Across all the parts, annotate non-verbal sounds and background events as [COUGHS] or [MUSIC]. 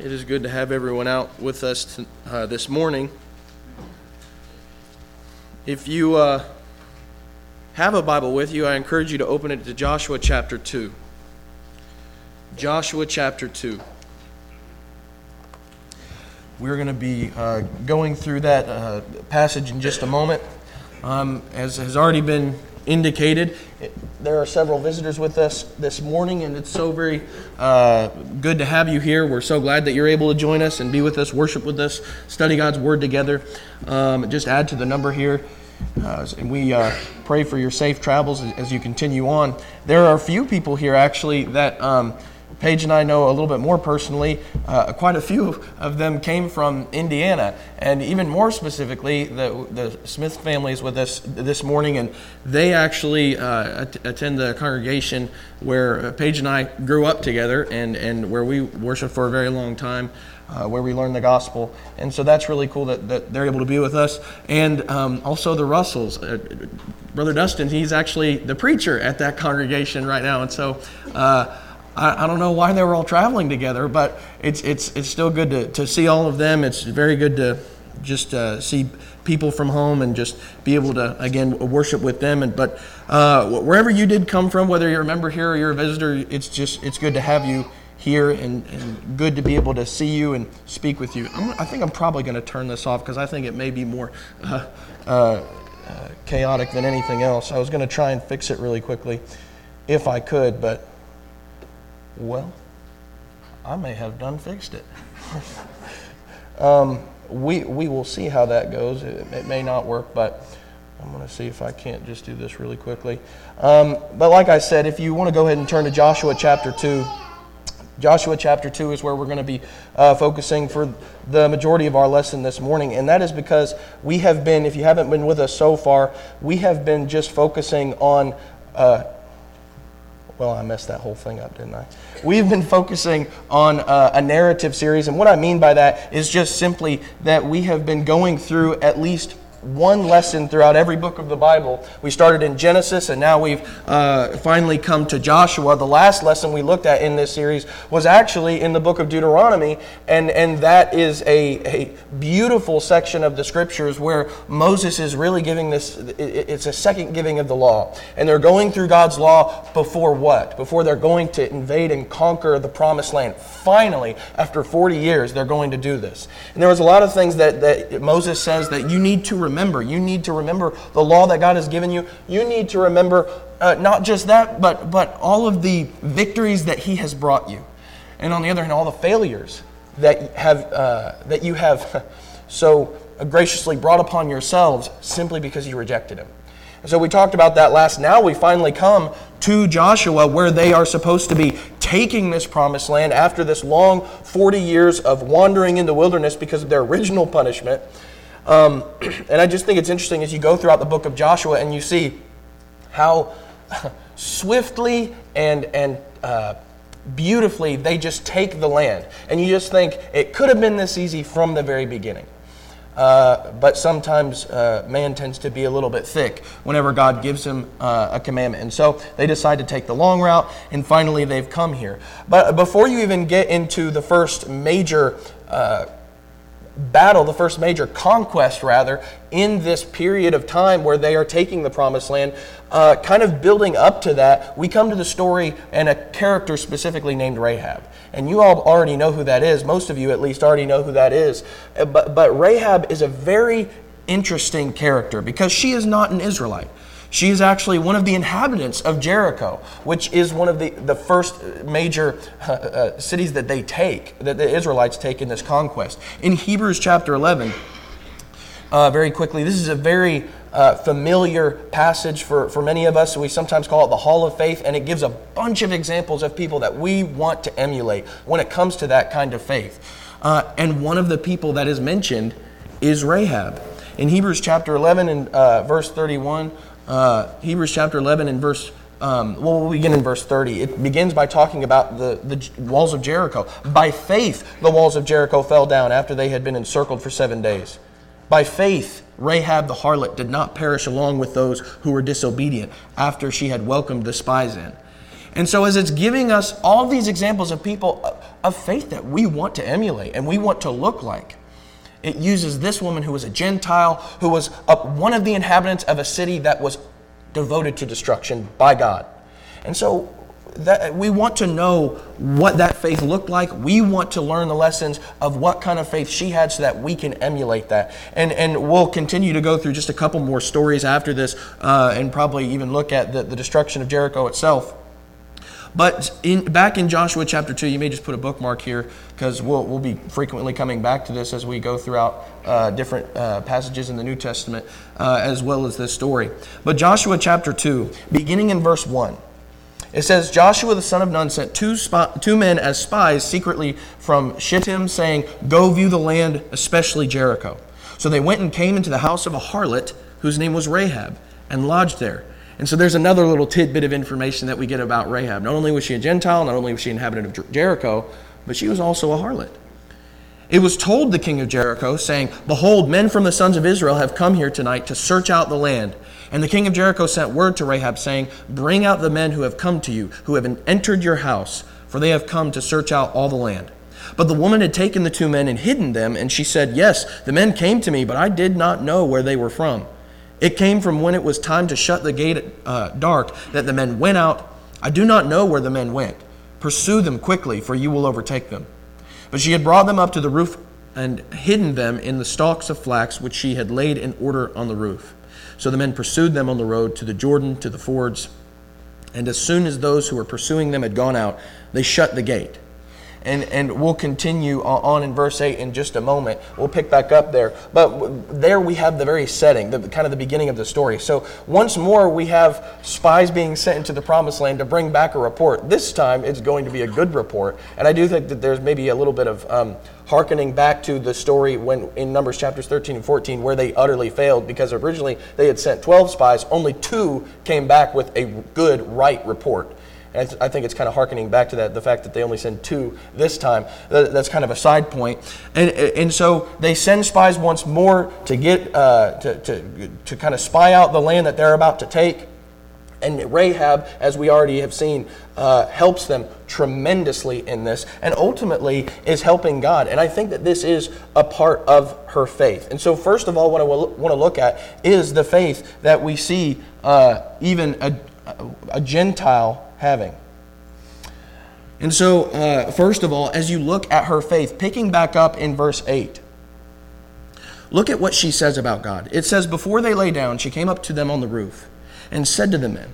It is good to have everyone out with us uh, this morning. If you uh, have a Bible with you, I encourage you to open it to Joshua chapter 2. Joshua chapter 2. We're going to be uh, going through that uh, passage in just a moment. Um, as has already been indicated, there are several visitors with us this morning, and it's so very uh, good to have you here. We're so glad that you're able to join us and be with us, worship with us, study God's Word together. Um, just add to the number here. Uh, and we uh, pray for your safe travels as you continue on. There are a few people here actually that um, Paige and I know a little bit more personally. Uh, quite a few of them came from Indiana, and even more specifically, the, the Smith family is with us this morning, and they actually uh, attend the congregation where uh, Paige and I grew up together and, and where we worshiped for a very long time. Uh, where we learn the gospel. And so that's really cool that, that they're able to be with us. And um, also the Russells. Uh, Brother Dustin, he's actually the preacher at that congregation right now. And so uh, I, I, don't know why they were all traveling together, but it's, it's, it's still good to, to see all of them. It's very good to just uh, see people from home and just be able to again worship with them. And but uh, wherever you did come from whether you're a member here or you're a visitor it's just it's good to have you here and, and good to be able to see you and speak with you. I'm, i think i'm probably going to turn this off because i think it may be more uh, uh, uh, chaotic than anything else. I was going to try and fix it really quickly if i could but well, I may have done fixed it. [LAUGHS] um, we, we will see how that goes. It, it, may not work, but I'm going to see if I can't just do this really quickly. Um, but like I said, if you want to go ahead and turn to Joshua chapter 2, Joshua chapter 2 is where we're going to be uh, focusing for the majority of our lesson this morning. And that is because we have been, if you haven't been with us so far, we have been just focusing on. Uh, well, I messed that whole thing up, didn't I? We've been focusing on uh, a narrative series, and what I mean by that is just simply that we have been going through at least one lesson throughout every book of the Bible. We started in Genesis and now we've uh, finally come to Joshua. The last lesson we looked at in this series was actually in the book of Deuteronomy, and, and that is a, a beautiful section of the scriptures where Moses is really giving this, it's a second giving of the law. And they're going through God's law before what? Before they're going to invade and conquer the promised land. Finally, after 40 years, they're going to do this. And there was a lot of things that, that Moses says that you need to remember. You need to remember the law that God has given you. You need to remember uh, not just that, but, but all of the victories that He has brought you. And on the other hand, all the failures that, have, uh, that you have [LAUGHS] so graciously brought upon yourselves simply because you rejected Him. so we talked about that last. Now we finally come to Joshua where they are supposed to be taking this promised land after this long 40 years of wandering in the wilderness because of their original punishment. Um, [CLEARS THROAT] and I just think it's interesting as you go throughout the book of Joshua and you see how [LAUGHS] swiftly and, and uh, beautifully they just take the land. And you just think it could have been this easy from the very beginning. Uh, but sometimes uh, man tends to be a little bit thick whenever God gives him uh, a commandment. And so they decide to take the long route, and finally they've come here. But before you even get into the first major uh, battle, the first major conquest, rather, in this period of time where they are taking the promised land, uh, kind of building up to that, we come to the story and a character specifically named Rahab. And you all already know who that is. Most of you, at least, already know who that is. Uh, but, but Rahab is a very interesting character because she is not an Israelite. She is actually one of the inhabitants of Jericho, which is one of the, the first major uh, uh, cities that they take, that the Israelites take in this conquest. In Hebrews chapter 11, uh, very quickly, this is a very uh, familiar passage for, for many of us. We sometimes call it the Hall of Faith, and it gives a bunch of examples of people that we want to emulate when it comes to that kind of faith. Uh, and one of the people that is mentioned is Rahab. In Hebrews chapter 11 and uh, verse 31, uh, Hebrews chapter 11 and verse, um, well, we'll begin in verse 30. It begins by talking about the, the walls of Jericho. By faith, the walls of Jericho fell down after they had been encircled for seven days. By faith, Rahab the harlot did not perish along with those who were disobedient after she had welcomed the spies in. And so, as it's giving us all these examples of people of faith that we want to emulate and we want to look like, it uses this woman who was a Gentile, who was one of the inhabitants of a city that was devoted to destruction by God. And so, that, we want to know what that faith looked like. We want to learn the lessons of what kind of faith she had so that we can emulate that. And, and we'll continue to go through just a couple more stories after this uh, and probably even look at the, the destruction of Jericho itself. But in, back in Joshua chapter 2, you may just put a bookmark here because we'll, we'll be frequently coming back to this as we go throughout uh, different uh, passages in the New Testament uh, as well as this story. But Joshua chapter 2, beginning in verse 1, it says Joshua the son of Nun sent two, spy, two men as spies secretly from Shittim, saying, Go view the land, especially Jericho. So they went and came into the house of a harlot whose name was Rahab and lodged there. And so there's another little tidbit of information that we get about Rahab. Not only was she a Gentile, not only was she an inhabitant of Jericho, but she was also a harlot. It was told the king of Jericho, saying, Behold, men from the sons of Israel have come here tonight to search out the land. And the king of Jericho sent word to Rahab, saying, Bring out the men who have come to you, who have entered your house, for they have come to search out all the land. But the woman had taken the two men and hidden them, and she said, Yes, the men came to me, but I did not know where they were from. It came from when it was time to shut the gate uh, dark that the men went out. I do not know where the men went. Pursue them quickly, for you will overtake them. But she had brought them up to the roof and hidden them in the stalks of flax which she had laid in order on the roof. So the men pursued them on the road to the Jordan, to the fords. And as soon as those who were pursuing them had gone out, they shut the gate and, and we'll continue on in verse 8 in just a moment. We'll pick back up there. But there we have the very setting, the kind of the beginning of the story. So once more, we have spies being sent into the promised land to bring back a report. This time, it's going to be a good report. And I do think that there's maybe a little bit of um, hearkening back to the story when in Numbers chapters 13 and 14 where they utterly failed because originally they had sent 12 spies, only two came back with a good, right report. I, I, think it's kind of harkening back to that, the fact that they only send two this time. that's kind of a side point. And, and so they send spies once more to get, uh, to, to, to kind of spy out the land that they're about to take. And Rahab, as we already have seen, uh, helps them tremendously in this and ultimately is helping God. And I think that this is a part of her faith. And so, first of all, what I want to look at is the faith that we see uh, even a, a Gentile having. And so, uh, first of all, as you look at her faith, picking back up in verse 8, look at what she says about God. It says, Before they lay down, she came up to them on the roof and said to the men,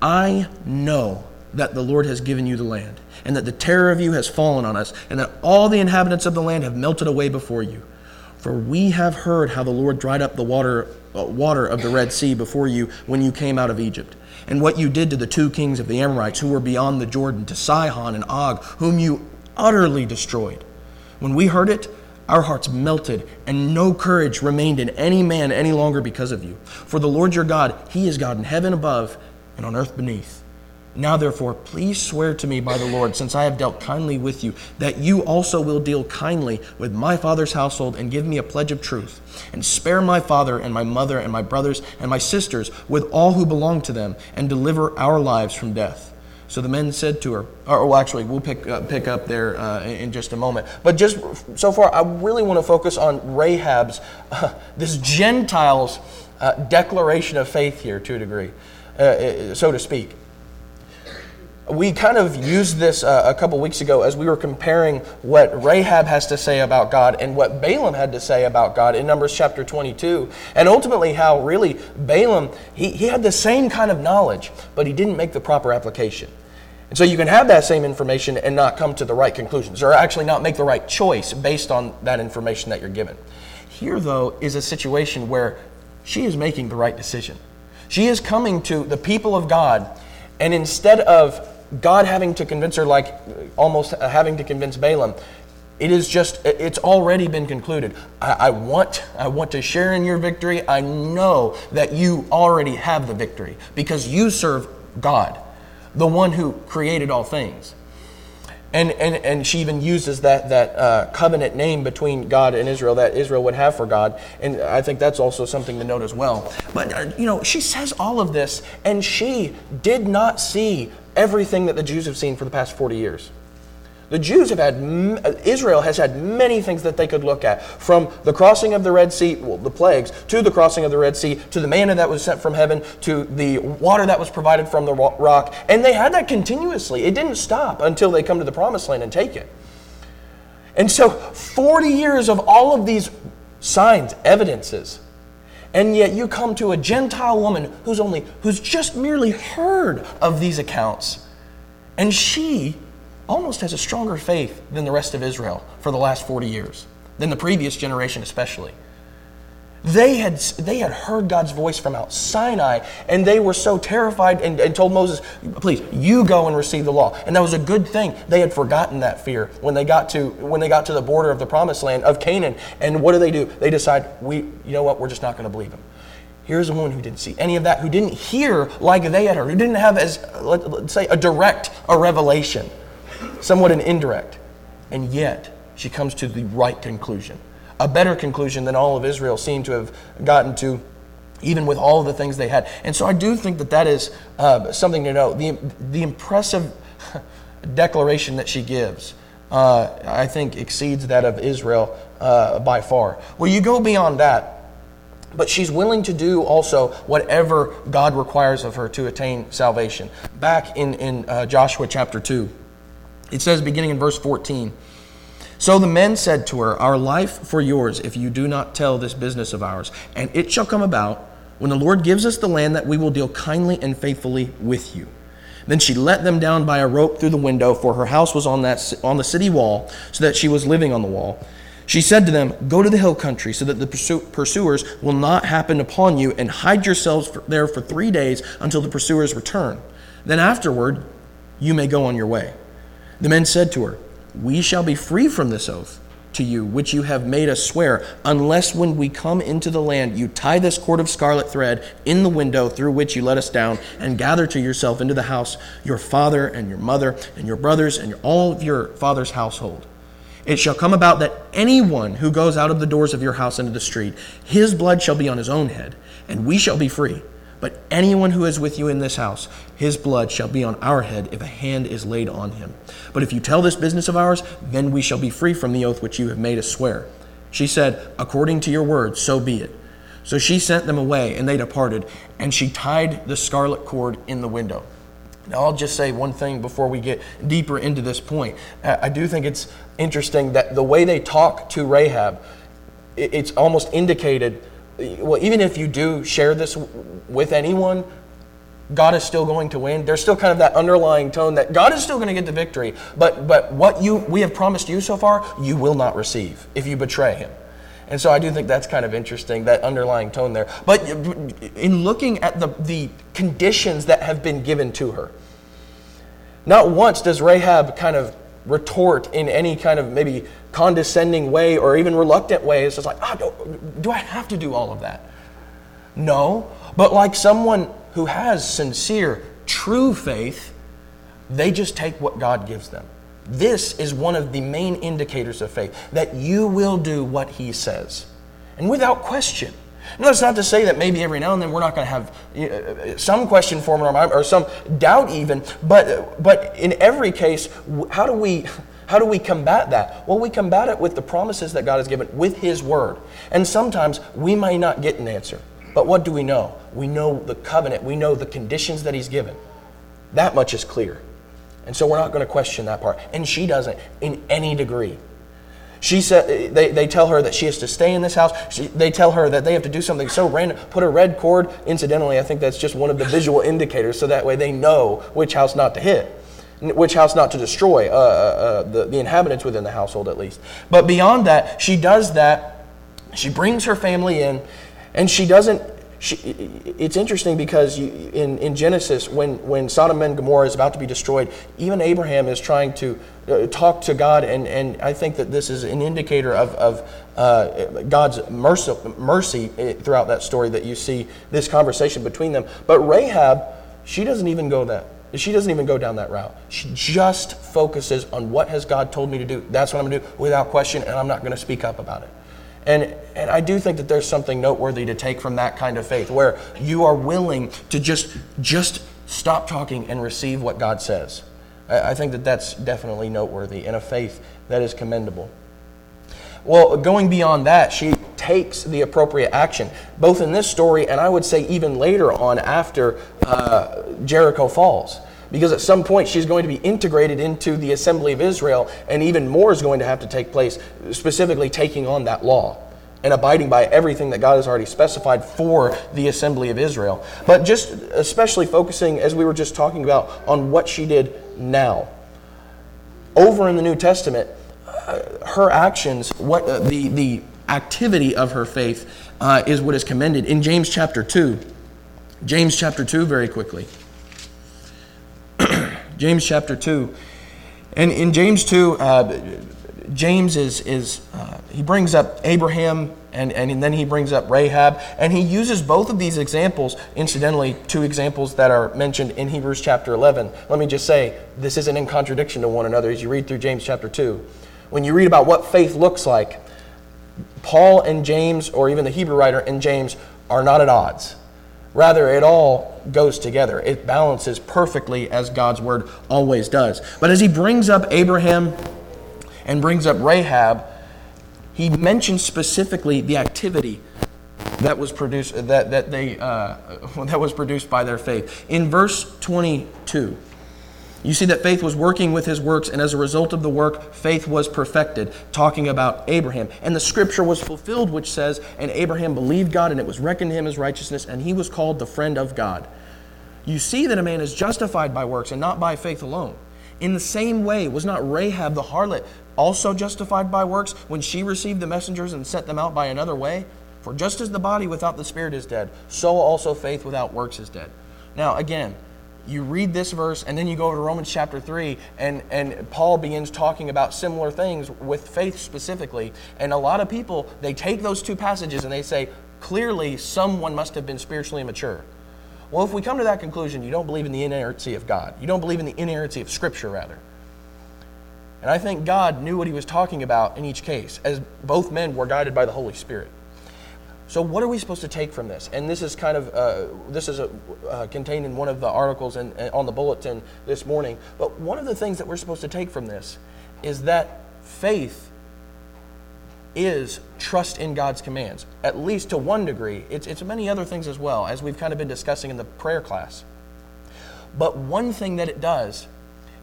I know that the Lord has given you the land, and that the terror of you has fallen on us, and that all the inhabitants of the land have melted away before you. For we have heard how the Lord dried up the water, uh, water of the Red Sea before you when you came out of Egypt and what you did to the two kings of the Amorites who were beyond the Jordan, to Sihon and Og, whom you utterly destroyed. When we heard it, our hearts melted, and no courage remained in any man any longer because of you. For the Lord your God, He is God in heaven above and on earth beneath. Now, therefore, please swear to me by the Lord, since I have dealt kindly with you, that you also will deal kindly with my father's household and give me a pledge of truth, and spare my father and my mother and my brothers and my sisters with all who belong to them, and deliver our lives from death. So the men said to her, or well, actually, we'll pick, uh, pick up there uh, in just a moment. But just so far, I really want to focus on Rahab's, uh, this Gentile's uh, declaration of faith here to a degree, uh, uh, so to speak we kind of used this uh, a couple weeks ago as we were comparing what Rahab has to say about God and what Balaam had to say about God in Numbers chapter 22. And ultimately, how really Balaam, he, he had the same kind of knowledge, but he didn't make the proper application. And so you can have that same information and not come to the right conclusions, or actually not make the right choice based on that information that you're given. Here, though, is a situation where she is making the right decision. She is coming to the people of God, and instead of God having to convince her, like almost uh, having to convince Balaam, it is just, it's already been concluded. I, I, want, I want to share in your victory. I know that you already have the victory because you serve God, the one who created all things. And, and, and she even uses that, that uh, covenant name between God and Israel that Israel would have for God. And I think that's also something to note as well. But, uh, you know, she says all of this, and she did not see everything that the Jews have seen for the past 40 years. The Jews have had, uh, Israel has had many things that they could look at, from the crossing of the Red Sea, well, the plagues, to the crossing of the Red Sea, to the manna that was sent from heaven, to the water that was provided from the rock. And they had that continuously. It didn't stop until they come to the promised land and take it. And so, 40 years of all of these signs, evidences, and yet you come to a Gentile woman who's only, who's just merely heard of these accounts, and she almost has a stronger faith than the rest of Israel for the last 40 years, than the previous generation especially. They had, they had heard God's voice from Mount Sinai, and they were so terrified and, and told Moses, Please, you go and receive the law. And that was a good thing. They had forgotten that fear when they got to, when they got to the border of the promised land of Canaan. And what do they do? They decide, we, You know what? We're just not going to believe him. Here's a woman who didn't see any of that, who didn't hear like they had heard, who didn't have, as let's say, a direct a revelation somewhat an indirect. And yet, she comes to the right conclusion. A better conclusion than all of Israel seemed to have gotten to, even with all of the things they had. And so I do think that that is uh, something to know. The, the impressive [LAUGHS] declaration that she gives, uh, I think, exceeds that of Israel uh, by far. Well, you go beyond that. But she's willing to do also whatever God requires of her to attain salvation. Back in, in uh, Joshua chapter 2. It says, beginning in verse 14 So the men said to her, Our life for yours, if you do not tell this business of ours. And it shall come about, when the Lord gives us the land, that we will deal kindly and faithfully with you. Then she let them down by a rope through the window, for her house was on, that, on the city wall, so that she was living on the wall. She said to them, Go to the hill country, so that the pursuers will not happen upon you, and hide yourselves there for three days until the pursuers return. Then afterward, you may go on your way. The men said to her, We shall be free from this oath to you, which you have made us swear, unless when we come into the land you tie this cord of scarlet thread in the window through which you let us down, and gather to yourself into the house your father and your mother and your brothers and all of your father's household. It shall come about that anyone who goes out of the doors of your house into the street, his blood shall be on his own head, and we shall be free. But anyone who is with you in this house, his blood shall be on our head if a hand is laid on him. But if you tell this business of ours, then we shall be free from the oath which you have made us swear. She said, According to your word, so be it. So she sent them away, and they departed, and she tied the scarlet cord in the window. Now, I'll just say one thing before we get deeper into this point. I do think it's interesting that the way they talk to Rahab, it's almost indicated well, even if you do share this with anyone, God is still going to win. There's still kind of that underlying tone that God is still going to get the victory. But but what you we have promised you so far, you will not receive if you betray him. And so I do think that's kind of interesting, that underlying tone there. But in looking at the, the conditions that have been given to her, not once does Rahab kind of retort in any kind of maybe condescending way or even reluctant way. It's just like, ah, do, do I have to do all of that? No. But like someone who has sincere, true faith, they just take what God gives them. This is one of the main indicators of faith that you will do what He says. And without question. Now, that's not to say that maybe every now and then we're not going to have uh, uh, some question form in our mind or some doubt even, but, but in every case, how do we how do we combat that? Well, we combat it with the promises that God has given, with His Word. And sometimes we may not get an answer. But what do we know? We know the covenant, we know the conditions that He's given. That much is clear. And so we're not going to question that part. And she doesn't in any degree. She said they, they tell her that she has to stay in this house. She, they tell her that they have to do something so random. Put a red cord. Incidentally, I think that's just one of the visual indicators, so that way they know which house not to hit which house not to destroy, uh, uh, uh, the, the inhabitants within the household at least. But beyond that, she does that. She brings her family in, and she doesn't. She, it's interesting because you, in, in Genesis, when, when Sodom and Gomorrah is about to be destroyed, even Abraham is trying to uh, talk to God, and, and I think that this is an indicator of, of uh, God's mercy, mercy eh, throughout that story that you see this conversation between them. But Rahab, she doesn't even go that She doesn't even go down that route. She just focuses on what has God told me to do. That's what I'm going to do without question, and I'm not going to speak up about it. And, and I do think that there's something noteworthy to take from that kind of faith where you are willing to just, just stop talking and receive what God says. I, I think that that's definitely noteworthy and a faith that is commendable. Well, going beyond that, she takes the appropriate action, both in this story and I would say even later on after uh, Jericho falls. Because at some point she's going to be integrated into the assembly of Israel, and even more is going to have to take place, specifically taking on that law and abiding by everything that God has already specified for the assembly of Israel. But just especially focusing, as we were just talking about, on what she did now. Over in the New Testament, uh, her actions, what uh, the, the activity of her faith uh, is what is commended. In James chapter 2, James chapter 2, very quickly. James chapter 2. And in James 2, uh, James is, is uh, he brings up Abraham and, and then he brings up Rahab. And he uses both of these examples, incidentally, two examples that are mentioned in Hebrews chapter 11. Let me just say, this isn't in contradiction to one another as you read through James chapter 2. When you read about what faith looks like, Paul and James, or even the Hebrew writer and James, are not at odds. Rather, it all goes together. It balances perfectly as God's word always does. But as he brings up Abraham and brings up Rahab, he mentions specifically the activity that was produced that, that they uh, [LAUGHS] that was produced by their faith. In verse 22, you see that faith was working with his works, and as a result of the work, faith was perfected, talking about Abraham. And the scripture was fulfilled, which says, And Abraham believed God, and it was reckoned to him as righteousness, and he was called the friend of God. You see that a man is justified by works and not by faith alone. In the same way, was not Rahab the harlot also justified by works when she received the messengers and sent them out by another way? For just as the body without the spirit is dead, so also faith without works is dead. Now, again, you read this verse and then you go over to Romans chapter 3 and, and Paul begins talking about similar things with faith specifically. And a lot of people, they take those two passages and they say, clearly someone must have been spiritually immature. Well, if we come to that conclusion, you don't believe in the inerrancy of God. You don't believe in the inerrancy of Scripture, rather. And I think God knew what he was talking about in each case, as both men were guided by the Holy Spirit. So, what are we supposed to take from this? And this is kind of uh, this is a, uh, contained in one of the articles in, in, on the bulletin this morning. But one of the things that we're supposed to take from this is that faith is trust in God's commands, at least to one degree. It's, it's many other things as well, as we've kind of been discussing in the prayer class. But one thing that it does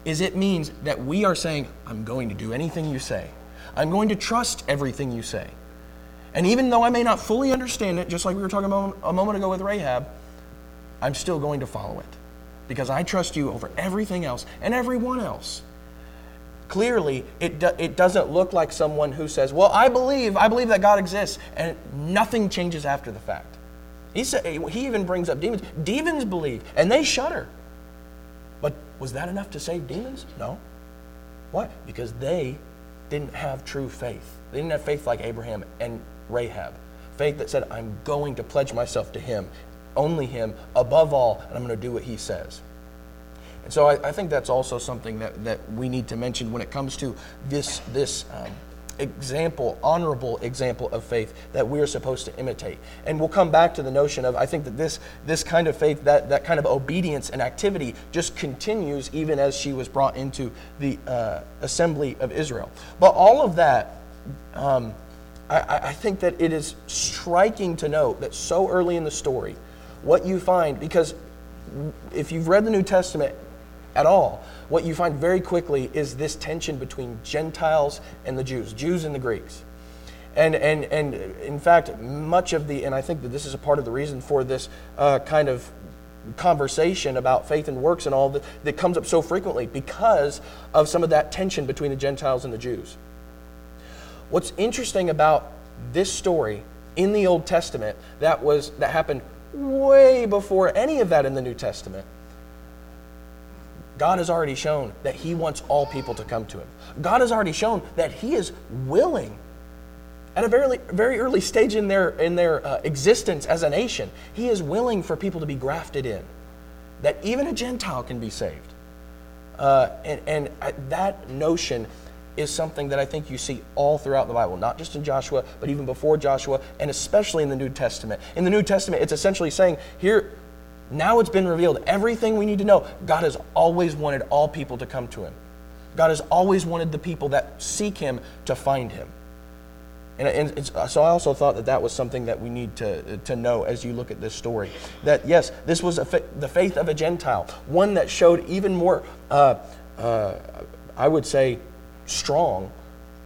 is it means that we are saying, I'm going to do anything you say. I'm going to trust everything you say. And even though I may not fully understand it, just like we were talking about a moment ago with Rahab, I'm still going to follow it because I trust you over everything else and everyone else. Clearly, it, do, it doesn't look like someone who says, Well, I believe, I believe that God exists, and nothing changes after the fact. He, said, he even brings up demons. Demons believe, and they shudder. But was that enough to save demons? No. Why? Because they didn't have true faith. They didn't have faith like Abraham and Rahab. Faith that said, I'm going to pledge myself to Him, only Him, above all, and I'm going to do what He says. And so I, I, think that's also something that, that we need to mention when it comes to this, this um, example, honorable example of faith that we are supposed to imitate. And we'll come back to the notion of I think that this, this kind of faith, that, that kind of obedience and activity just continues even as she was brought into the uh, assembly of Israel. But all of that, um, I, I think that it is striking to note that so early in the story, what you find, because if you've read the New Testament at all, what you find very quickly is this tension between Gentiles and the Jews, Jews and the Greeks. And, and, and in fact, much of the, and I think that this is a part of the reason for this uh, kind of conversation about faith and works and all that, that comes up so frequently because of some of that tension between the Gentiles and the Jews. What's interesting about this story in the Old Testament that was that happened way before any of that in the New Testament God has already shown that He wants all people to come to Him. God has already shown that He is willing, at a very, very early stage in their, in their uh, existence as a nation, He is willing for people to be grafted in. that even a Gentile can be saved. Uh, and, and that notion is something that I think you see all throughout the Bible, not just in Joshua, but even before Joshua, and especially in the New Testament. In the New Testament, it's essentially saying, here, now it's been revealed, everything we need to know. God has always wanted all people to come to Him. God has always wanted the people that seek Him to find Him. And, and so I also thought that that was something that we need to, to know as you look at this story. That yes, this was the faith of a Gentile, one that showed even more, uh, uh, I would say, strong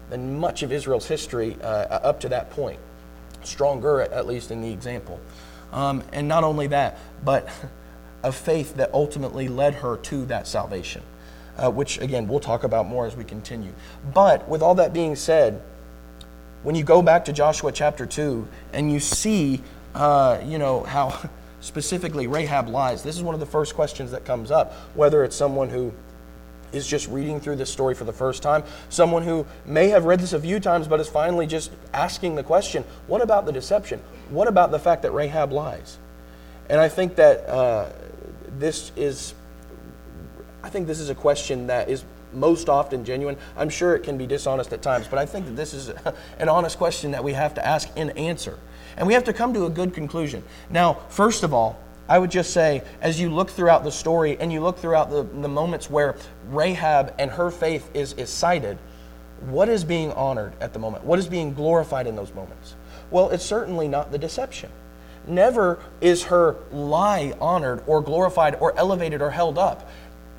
than much of Israel's history uh, up to that point. Stronger, at least in the example. Um, and not only that, but a faith that ultimately led her to that salvation, uh, which again, we'll talk about more as we continue. But with all that being said, when you go back to Joshua chapter 2 and you see, uh, you know, how [LAUGHS] specifically Rahab lies, this is one of the first questions that comes up, whether it's someone who is just reading through this story for the first time, someone who may have read this a few times but is finally just asking the question what about the deception? What about the fact that Rahab lies? And I think that uh, this is, I think this is a question that is most often genuine. I'm sure it can be dishonest at times, but I think that this is [LAUGHS] an honest question that we have to ask and answer. And we have to come to a good conclusion. Now, first of all, I would just say, as you look throughout the story and you look throughout the, the moments where Rahab and her faith is, is cited, what is being honored at the moment? What is being glorified in those moments? Well, it's certainly not the deception. Never is her lie honored or glorified or elevated or held up.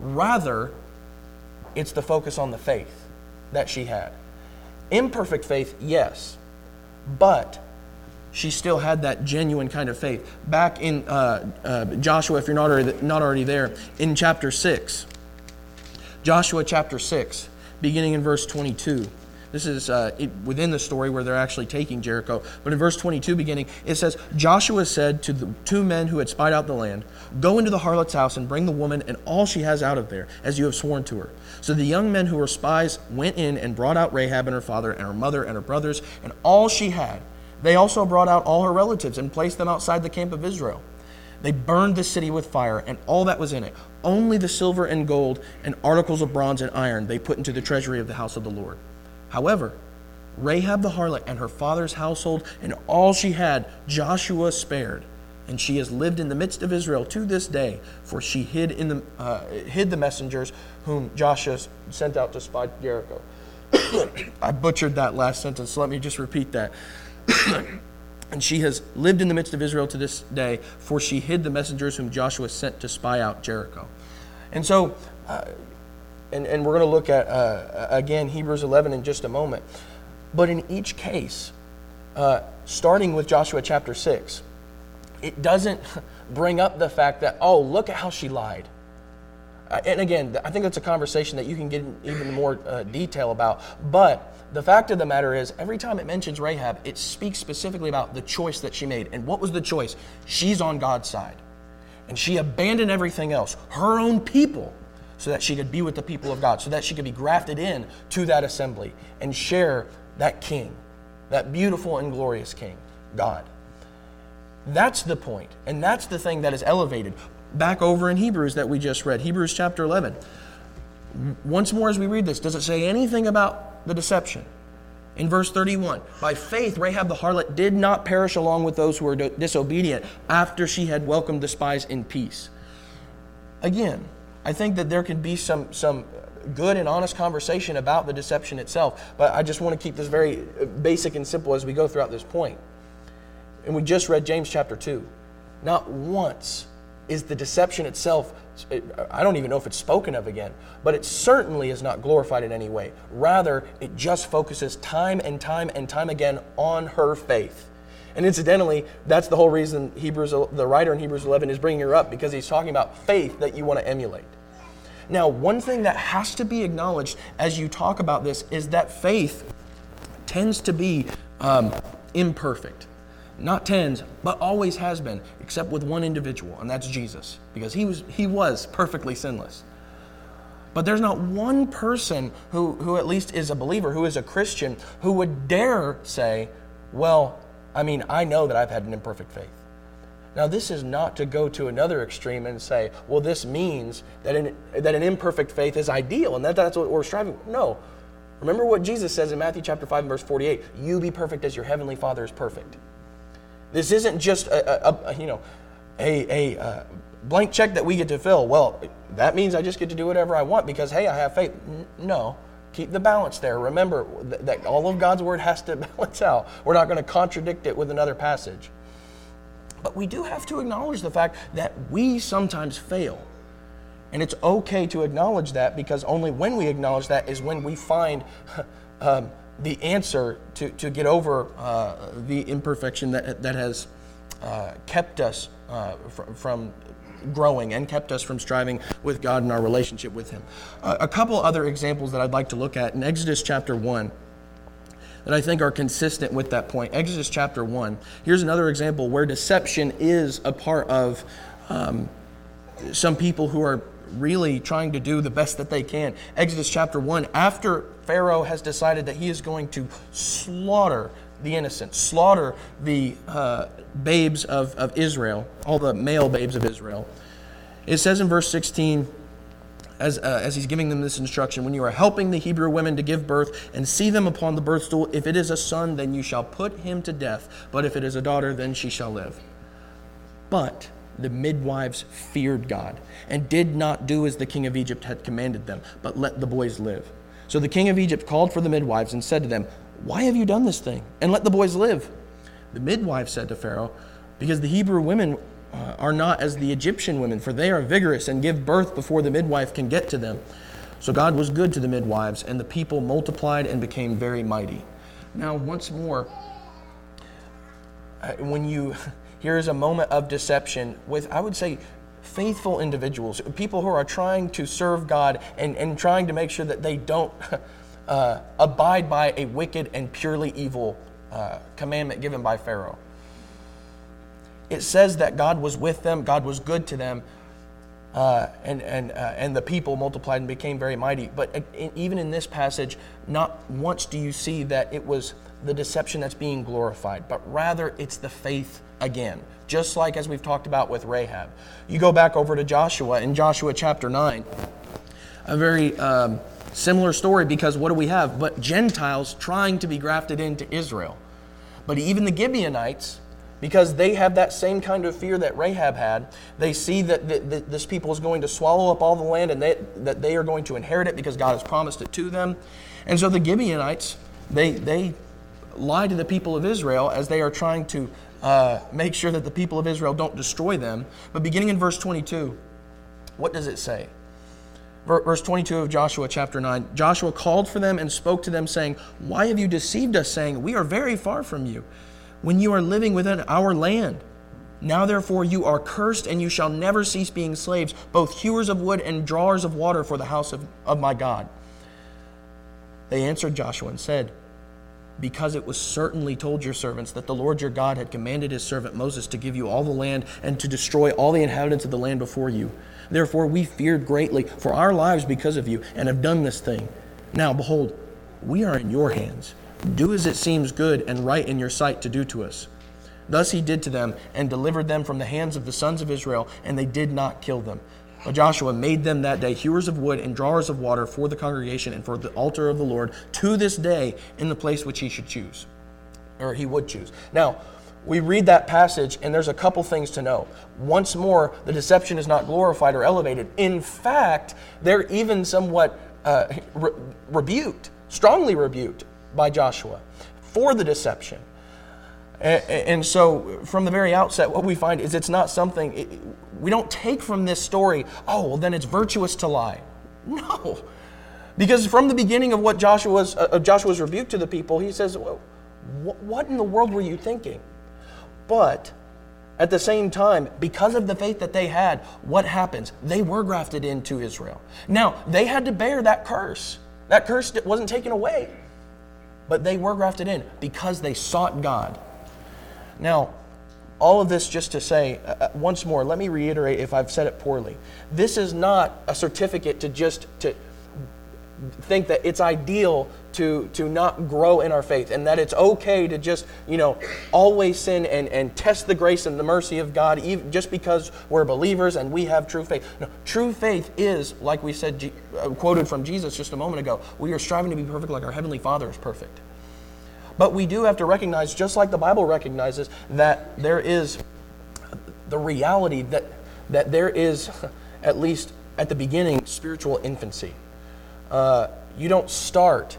Rather, it's the focus on the faith that she had. Imperfect faith, yes, but she still had that genuine kind of faith. Back in uh, uh, Joshua, if you're not already, not already there, in chapter 6, Joshua chapter 6, beginning in verse 22. This is uh, it, within the story where they're actually taking Jericho. But in verse 22, beginning, it says Joshua said to the two men who had spied out the land, Go into the harlot's house and bring the woman and all she has out of there, as you have sworn to her. So the young men who were spies went in and brought out Rahab and her father and her mother and her brothers and all she had. They also brought out all her relatives and placed them outside the camp of Israel. They burned the city with fire and all that was in it. Only the silver and gold and articles of bronze and iron they put into the treasury of the house of the Lord. However, Rahab the harlot and her father's household and all she had, Joshua spared. And she has lived in the midst of Israel to this day, for she hid, in the, uh, hid the messengers whom Joshua sent out to spy Jericho. [COUGHS] I butchered that last sentence, so let me just repeat that. [COUGHS] and she has lived in the midst of Israel to this day, for she hid the messengers whom Joshua sent to spy out Jericho. And so, uh, and, and we're going to look at, uh, again, Hebrews 11 in just a moment. But in each case, uh, starting with Joshua chapter 6, it doesn't [LAUGHS] bring up the fact that, oh, look at how she lied. And again, I think that's a conversation that you can get even more uh, detail about. But the fact of the matter is, every time it mentions Rahab, it speaks specifically about the choice that she made. And what was the choice? She's on God's side. And she abandoned everything else, her own people, so that she could be with the people of God, so that she could be grafted in to that assembly and share that king, that beautiful and glorious king, God. That's the point, and that's the thing that is elevated. Back over in Hebrews that we just read, Hebrews chapter 11. Once more, as we read this, does it say anything about the deception? In verse 31, by faith, Rahab the harlot did not perish along with those who were disobedient after she had welcomed the spies in peace. Again, I think that there can be some, some good and honest conversation about the deception itself, but I just want to keep this very uh, basic and simple as we go throughout this point. And we just read James chapter 2. Not once is the deception itself, I don't even know if it's spoken of again, but it certainly is not glorified in any way. Rather, it just focuses time and time and time again on her faith. And incidentally, that's the whole reason Hebrews, the writer in Hebrews 11 is bringing her up because he's talking about faith that you want to emulate. Now, one thing that has to be acknowledged as you talk about this is that faith tends to be um, imperfect. Not tens, but always has been, except with one individual, and that's Jesus, because he was, he was perfectly sinless. But there's not one person who, who at least is a believer, who is a Christian, who would dare say, Well, I mean, I know that I've had an imperfect faith. Now, this is not to go to another extreme and say, well, this means that an, that an imperfect faith is ideal and that that's what we're striving for. No. Remember what Jesus says in Matthew chapter 5 verse 48 You be perfect as your heavenly Father is perfect. This isn't just a, a, a you know, a, a uh, blank check that we get to fill. Well, that means I just get to do whatever I want because, hey, I have faith. No. Keep the balance there. Remember that all of God's word has to [LAUGHS] balance out. We're not going to contradict it with another passage. But we do have to acknowledge the fact that we sometimes fail. And it's okay to acknowledge that because only when we acknowledge that is when we find [LAUGHS] um, the answer to, to get over uh, the imperfection that, that has uh, kept us uh, from, from growing and kept us from striving with God in our relationship with Him. A couple other examples that I'd like to look at in Exodus chapter 1 that I think are consistent with that point. Exodus chapter 1. Here's another example where deception is a part of um, some people who are really trying to do the best that they can. Exodus chapter 1, after Pharaoh has decided that he is going to slaughter the innocent, slaughter the uh, babes of, of Israel, all the male babes of Israel. It says in verse 16, as, uh, as he's giving them this instruction when you are helping the Hebrew women to give birth and see them upon the birth stool, if it is a son, then you shall put him to death. But if it is a daughter, then she shall live. But the midwives feared God and did not do as the king of Egypt had commanded them, but let the boys live. So the king of Egypt called for the midwives and said to them, Why have you done this thing? And let the boys live. The midwives said to Pharaoh, Because the Hebrew women uh, are not as the Egyptian women, for they are vigorous and give birth before the midwife can get to them. So God was good to the midwives, and the people multiplied and became very mighty. Now, once more, uh, when you [LAUGHS] here is a moment of deception with, I would say, faithful individuals, people who are trying to serve God and, and trying to make sure that they don't [LAUGHS] uh, abide by a wicked and purely evil uh, commandment given by Pharaoh. It says that God was with them, God was good to them, uh, and, and, uh, and the people multiplied and became very mighty. But even in this passage, not once do you see that it was the deception that's being glorified, but rather it's the faith again, just like as we've talked about with Rahab. You go back over to Joshua in Joshua chapter 9, a very um, similar story because what do we have? But Gentiles trying to be grafted into Israel. But even the Gibeonites, because they have that same kind of fear that Rahab had. They see that, this people is going to swallow up all the land and they, that they are going to inherit it because God has promised it to them. And so the Gibeonites, they, they lie to the people of Israel as they are trying to uh, make sure that the people of Israel don't destroy them. But beginning in verse 22, what does it say? Verse 22 of Joshua chapter 9 Joshua called for them and spoke to them, saying, Why have you deceived us, saying, We are very far from you, when you are living within our land? Now therefore you are cursed, and you shall never cease being slaves, both hewers of wood and drawers of water for the house of, of my God. They answered Joshua and said, because it was certainly told your servants that the Lord your God had commanded his servant Moses to give you all the land and to destroy all the inhabitants of the land before you. Therefore, we feared greatly for our lives because of you and have done this thing. Now, behold, we are in your hands. Do as it seems good and right in your sight to do to us. Thus he did to them and delivered them from the hands of the sons of Israel, and they did not kill them. Joshua made them that day hewers of wood and drawers of water for the congregation and for the altar of the Lord to this day in the place which he should choose, or he would choose. Now, we read that passage, and there's a couple things to know. Once more, the deception is not glorified or elevated. In fact, they're even somewhat uh, re- rebuked, strongly rebuked by Joshua for the deception. And, so, from the very outset, what we find is it's not something, it, we don't take from this story, oh, well, then it's virtuous to lie. No. Because from the beginning of what Joshua's, uh, Joshua's rebuke to the people, he says, well, what in the world were you thinking? But at the same time, because of the faith that they had, what happens? They were grafted into Israel. Now, they had to bear that curse. That curse wasn't taken away, but they were grafted in because they sought God. Now, all of this just to say, uh, uh, once more, let me reiterate if I've said it poorly. This is not a certificate to just to think that it's ideal to, to not grow in our faith and that it's okay to just, you know, always sin and, and test the grace and the mercy of God even, just because we're believers and we have true faith. No, true faith is, like we said, uh, quoted from Jesus just a moment ago, we are striving to be perfect like our Heavenly Father is perfect. But we do have to recognize, just like the Bible recognizes, that there is the reality that, that there is, at least at the beginning, spiritual infancy. Uh, you don't start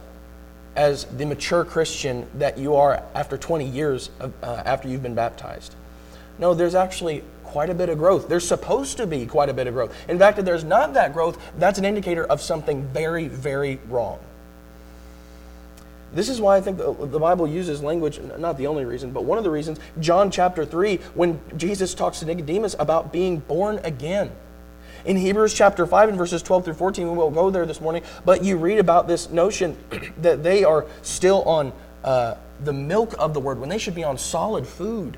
as the mature Christian that you are after 20 years of, uh, after you've been baptized. No, there's actually quite a bit of growth. There's supposed to be quite a bit of growth. In fact, if there's not that growth, that's an indicator of something very, very wrong. This is why I think the, the, Bible uses language, not the only reason, but one of the reasons, John chapter 3, when Jesus talks to Nicodemus about being born again. In Hebrews chapter 5 and verses 12 through 14, we won't go there this morning, but you read about this notion [CLEARS THROAT] that they are still on uh, the milk of the word when they should be on solid food.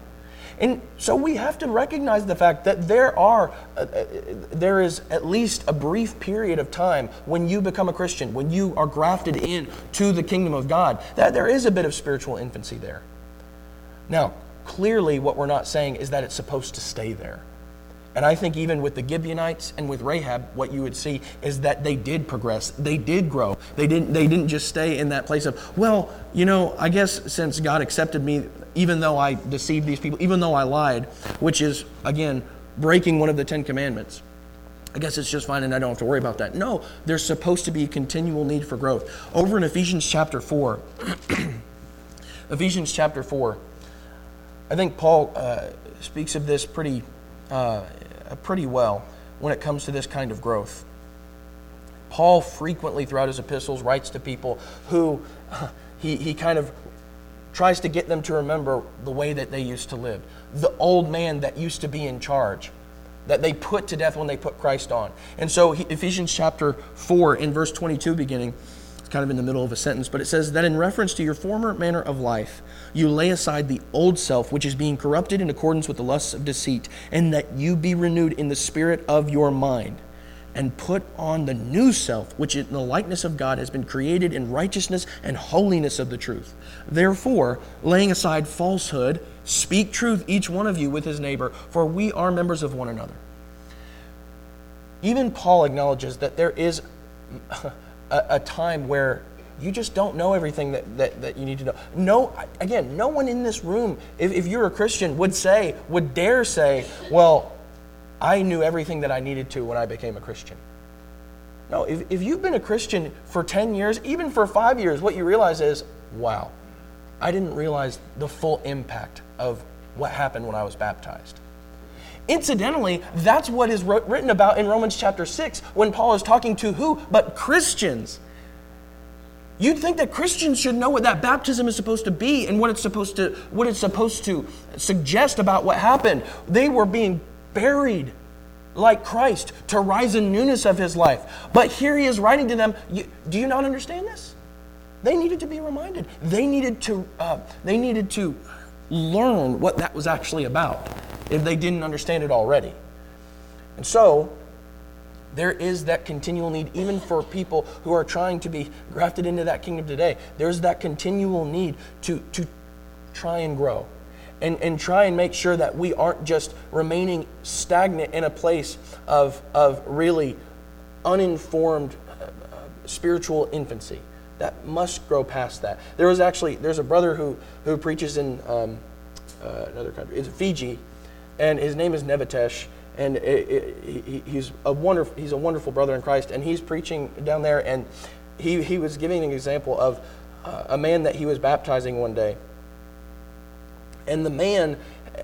And so we have to recognize the fact that there are uh, uh, there is at least a brief period of time when you become a Christian, when you are grafted in to the kingdom of God, that there is a bit of spiritual infancy there. Now, clearly what we're not saying is that it's supposed to stay there. And I think even with the Gibeonites and with Rahab, what you would see is that they did progress. They did grow. They didn't, they didn't just stay in that place of, well, you know, I guess since God accepted me, even though I deceived these people, even though I lied, which is, again, breaking one of the Ten Commandments. I guess it's just fine and I don't have to worry about that. No, there's supposed to be a continual need for growth. Over in Ephesians chapter 4, [CLEARS THROAT] Ephesians chapter 4, I think Paul uh, speaks of this pretty uh, pretty well when it comes to this kind of growth. Paul frequently throughout his epistles writes to people who [LAUGHS] he, he kind of tries to get them to remember the way that they used to live, the old man that used to be in charge, that they put to death when they put Christ on. And so, Ephesians chapter 4, in verse 22 beginning, it's kind of in the middle of a sentence, but it says that in reference to your former manner of life, you lay aside the old self, which is being corrupted in accordance with the lusts of deceit, and that you be renewed in the spirit of your mind, and put on the new self, which in the likeness of God has been created in righteousness and holiness of the truth. Therefore, laying aside falsehood, speak truth, each one of you with his neighbor, for we are members of one another. Even Paul acknowledges that there is a, a time where you just don't know everything that, that, that you need to know. No, again, no one in this room, if, if you're a Christian, would say, would dare say, well, I knew everything that I needed to when I became a Christian. No, if, if you've been a Christian for 10 years, even for five years, what you realize is, wow, I didn't realize the full impact of what happened when I was baptized. Incidentally, that's what is written about in Romans chapter 6 when Paul is talking to who? But Christians. You'd think that Christians should know what that baptism is supposed to be and what it's supposed to what it's supposed to suggest about what happened. They were being buried like Christ to rise in newness of his life. But here he is writing to them, do you not understand this? They needed to be reminded. They needed to uh, they needed to learn what that was actually about if they didn't understand it already. And so, there is that continual need, even for people who are trying to be grafted into that kingdom today. There's that continual need to, to try and grow and, and try and make sure that we aren't just remaining stagnant in a place of, of really uninformed uh, spiritual infancy. That must grow past that. There was actually, there's a brother who, who preaches in um, uh, another country, it's Fiji, and his name is Nevatesh, and it, it, he, he's a wonderful he's a wonderful brother in Christ, and he's preaching down there, and he he was giving an example of uh, a man that he was baptizing one day, and the man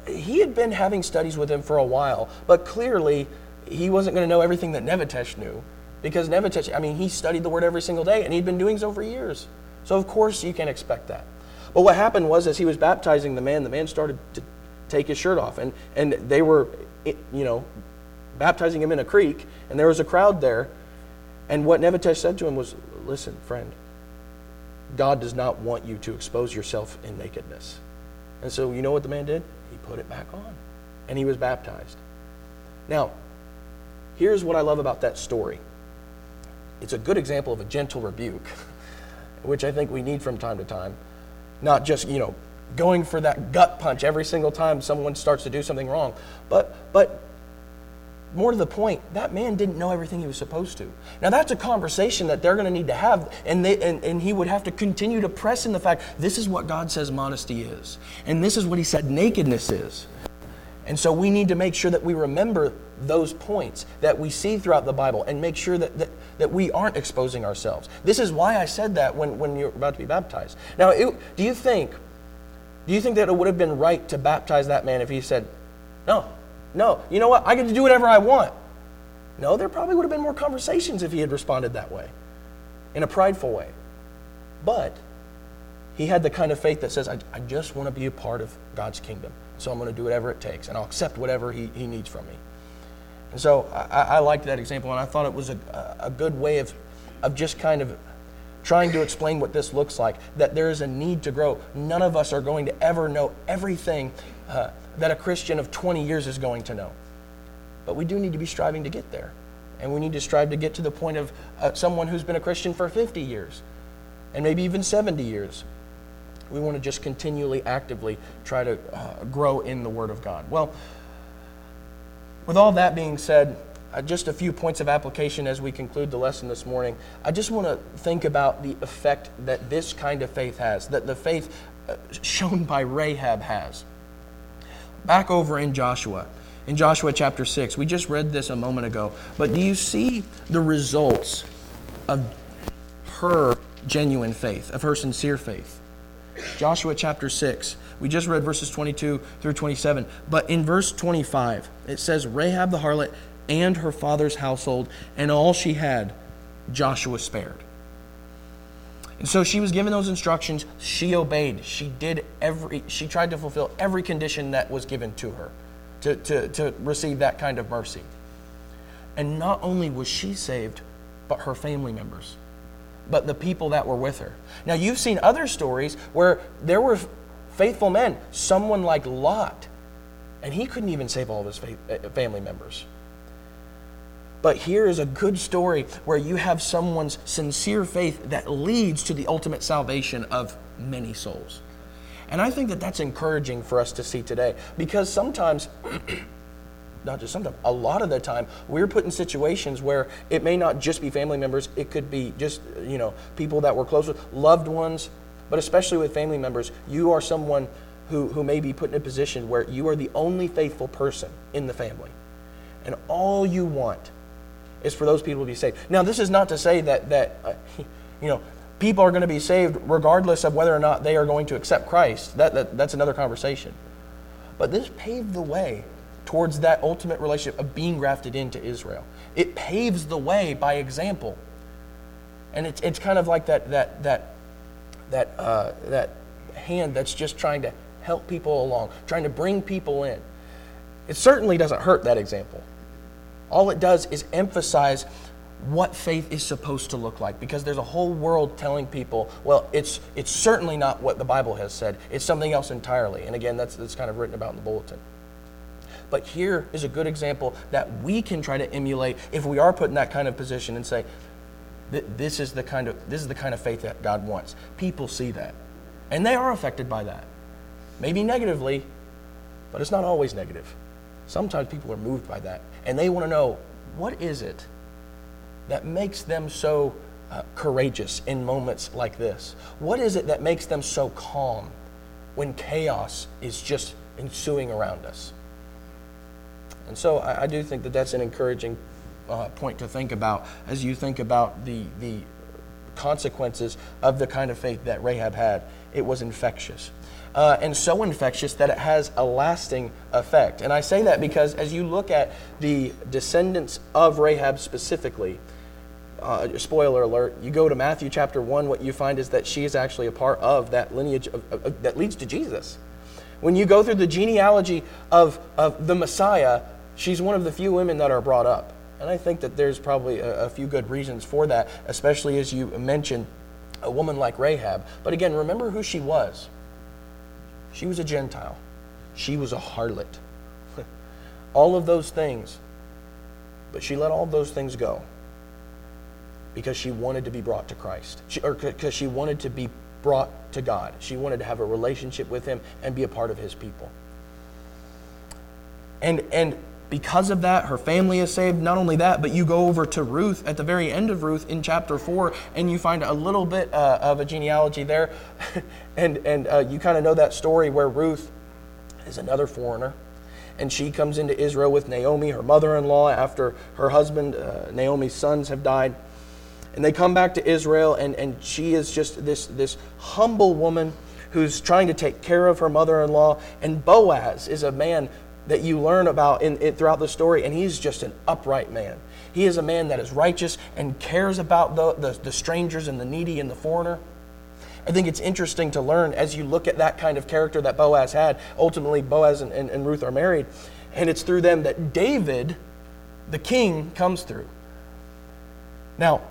he had been having studies with him for a while, but clearly he wasn't going to know everything that Nevatesh knew, because Nevatesh I mean he studied the word every single day, and he'd been doing so for years, so of course you can expect that. But what happened was, as he was baptizing the man, the man started to take his shirt off. And, and they were, you know, baptizing him in a creek, and there was a crowd there. And what Nevatesh said to him was, Listen, friend, God does not want you to expose yourself in nakedness. And so, you know what the man did? He put it back on, and he was baptized. Now, here's what I love about that story. it's a good example of a gentle rebuke, [LAUGHS] which I think we need from time to time. Not just, you know, going for that gut punch every single time someone starts to do something wrong, but, but more to the point, that man didn't know everything he was supposed to. Now, that's a conversation that they're going to need to have, and, they, and, and he would have to continue to press in the fact this is what God says modesty is, and this is what he said nakedness is. And so we need to make sure that we remember those points that we see throughout the Bible and make sure that, that, that we aren't exposing ourselves. This is why I said that when, when you're about to be baptized. Now, it, do you think do you think that it would have been right to baptize that man if he said, No, no, you know what? I get to do whatever I want. No, there probably would have been more conversations if he had responded that way, in a prideful way. But he had the kind of faith that says, I, I just want to be a part of God's kingdom. So I'm going to do whatever it takes, and I'll accept whatever he, he needs from me. And so I, I liked that example, and I thought it was a, a good way of, of just kind of trying to explain what this looks like, that there is a need to grow. None of us are going to ever know everything uh, that a Christian of 20 years is going to know. But we do need to be striving to get there. And we need to strive to get to the point of uh, someone who's been a Christian for 50 years and maybe even 70 years. We want to just continually, actively try to uh, grow in the Word of God. Well, with all that being said, uh, just a few points of application as we conclude the lesson this morning. I just want to think about the effect that this kind of faith has, that the faith uh, shown by Rahab has. Back over in Joshua, in Joshua chapter 6, we just read this a moment ago, but do you see the results of her genuine faith, of her sincere faith? Joshua chapter 6. We just read verses 22 through 27. But in verse 25, it says, Rahab the harlot and her father's household and all she had, Joshua spared. And so she was given those instructions. She obeyed. She did every, she tried to fulfill every condition that was given to her to, to, to receive that kind of mercy. And not only was she saved, but her family members, but the people that were with her. Now, you've seen other stories where there were faithful men, someone like Lot, and he couldn't even save all of his eh, family members. But here is a good story where you have someone's sincere faith that leads to the ultimate salvation of many souls. And I think that that's encouraging for us to see today because sometimes, [CLEARS THROAT] not just sometimes, a lot of the time, we're put in situations where it may not just be family members, it could be just, you know, people that we're close with, loved ones, but especially with family members, you are someone who, who may be put in a position where you are the only faithful person in the family. And all you want is for those people to be saved. Now, this is not to say that, that uh, [LAUGHS] you know, people are going to be saved regardless of whether or not they are going to accept Christ. That, that, that's another conversation. But this paved the way towards that ultimate relationship of being grafted into Israel. It paves the way by example. And it's, it's kind of like that, that, that, that, uh, that hand that's just trying to help people along, trying to bring people in. It certainly doesn't hurt that example. All it does is emphasize what faith is supposed to look like because there's a whole world telling people, well, it's, it's certainly not what the Bible has said, it's something else entirely. And again, that's, that's kind of written about in the bulletin. But here is a good example that we can try to emulate if we are put in that kind of position and say, this is the kind of this is the kind of faith that God wants. People see that. And they are affected by that. Maybe negatively, but it's not always negative. Sometimes people are moved by that and they want to know what is it that makes them so uh, courageous in moments like this? What is it that makes them so calm when chaos is just ensuing around us? And so I, I do think that that's an encouraging uh, point to think about as you think about the, the consequences of the kind of faith that Rahab had. It was infectious uh, and so infectious that it has a lasting effect. And I say that because as you look at the descendants of Rahab specifically, uh, spoiler alert, you go to Matthew chapter 1, what you find is that she is actually a part of that lineage of, of, that leads to Jesus. When you go through the genealogy of, of the Messiah, she's one of the few women that are brought up. And I think that there's probably a, a few good reasons for that, especially as you mention a woman like Rahab. But again, remember who she was. She was a Gentile. She was a harlot. [LAUGHS] all of those things. But she let all those things go because she wanted to be brought to Christ, she, or because she wanted to be brought to God. She wanted to have a relationship with Him and be a part of His people. And, and because of that, her family is saved. Not only that, but you go over to Ruth at the very end of Ruth in chapter 4, and you find a little bit uh, of a genealogy there. [LAUGHS] and and uh, you kind of know that story where Ruth is another foreigner. And she comes into Israel with Naomi, her mother in law, after her husband, uh, Naomi's sons, have died. And they come back to Israel, and, and she is just this, this humble woman who's trying to take care of her mother in law. And Boaz is a man that you learn about in, in, throughout the story, and he's just an upright man. He is a man that is righteous and cares about the, the, the strangers and the needy and the foreigner. I think it's interesting to learn as you look at that kind of character that Boaz had. Ultimately, Boaz and, and, and Ruth are married, and it's through them that David, the king, comes through. Now,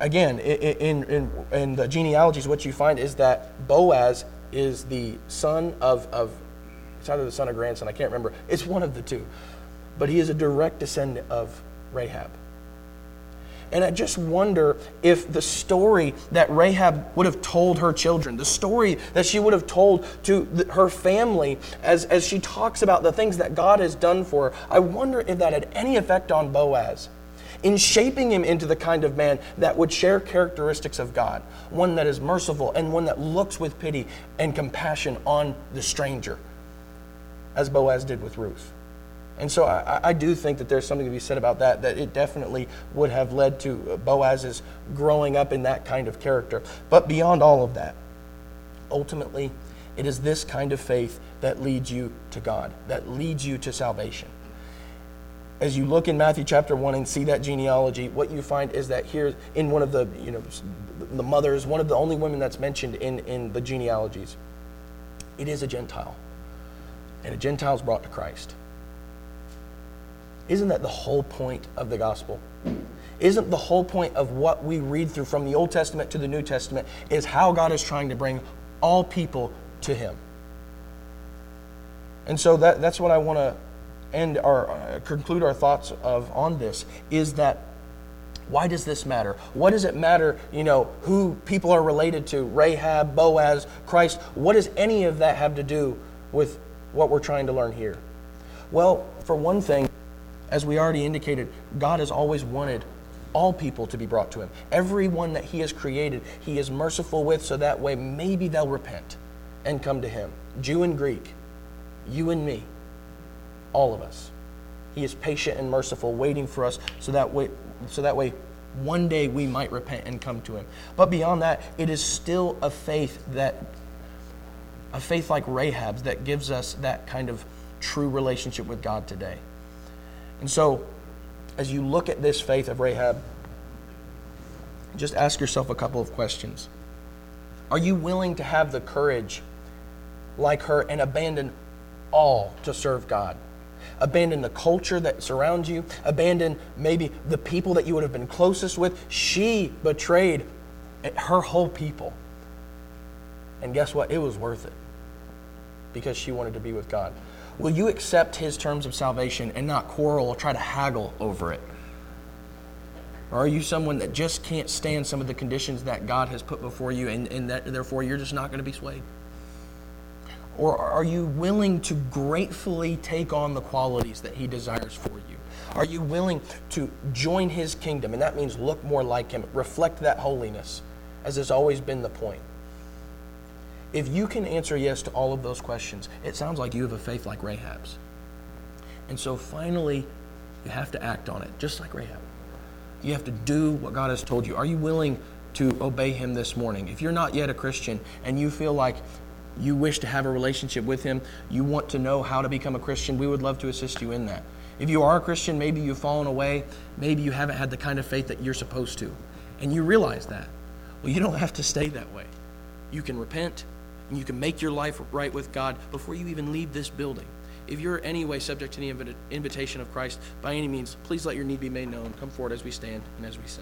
again, in, in, in the genealogies, what you find is that Boaz is the son of, of it's either the son or grandson, I can't remember. It's one of the two. But he is a direct descendant of Rahab. And I just wonder if the story that Rahab would have told her children, the story that she would have told to her family as, as she talks about the things that God has done for her, I wonder if that had any effect on Boaz in shaping him into the kind of man that would share characteristics of God, one that is merciful and one that looks with pity and compassion on the stranger as Boaz did with Ruth. And so I, I, do think that there's something to be said about that, that it definitely would have led to Boaz's growing up in that kind of character. But beyond all of that, ultimately, it is this kind of faith that leads you to God, that leads you to salvation. As you look in Matthew chapter 1 and see that genealogy, what you find is that here in one of the, you know, the mothers, one of the only women that's mentioned in, in the genealogies, it is a Gentile and a Gentile is brought to Christ. Isn't that the whole point of the gospel? Isn't the whole point of what we read through from the Old Testament to the New Testament is how God is trying to bring all people to Him? And so that, that's what I want to end our uh, conclude our thoughts of on this is that why does this matter? What does it matter, you know, who people are related to? Rahab, Boaz, Christ. What does any of that have to do with what we're trying to learn here? Well, for one thing, as we already indicated, God has always wanted all people to be brought to Him. Everyone that He has created, He is merciful with, so that way maybe they'll repent and come to Him. Jew and Greek, you and me, all of us. He is patient and merciful, waiting for us so that way, so that way one day we might repent and come to Him. But beyond that, it is still a faith that a faith like Rahab's that gives us that kind of true relationship with God today. And so, as you look at this faith of Rahab, just ask yourself a couple of questions. Are you willing to have the courage like her and abandon all to serve God? Abandon the culture that surrounds you, abandon maybe the people that you would have been closest with. She betrayed her whole people. And guess what? It was worth it because she wanted to be with God. Will you accept his terms of salvation and not quarrel or try to haggle over it? Or are you someone that just can't stand some of the conditions that God has put before you and, and that therefore you're just not going to be swayed? Or are you willing to gratefully take on the qualities that he desires for you? Are you willing to join his kingdom? And that means look more like him, reflect that holiness, as has always been the point. If you can answer yes to all of those questions, it sounds like you have a faith like Rahab's. And so finally, you have to act on it, just like Rahab. You have to do what God has told you. Are you willing to obey Him this morning? If you're not yet a Christian and you feel like you wish to have a relationship with Him, you want to know how to become a Christian, we would love to assist you in that. If you are a Christian, maybe you've fallen away, maybe you haven't had the kind of faith that you're supposed to, and you realize that. Well, you don't have to stay that way. You can repent, and you can make your life right with God before you even leave this building. If you're any way subject to the invitation of Christ, by any means, please let your need be made known. Come forward as we stand and as we sing.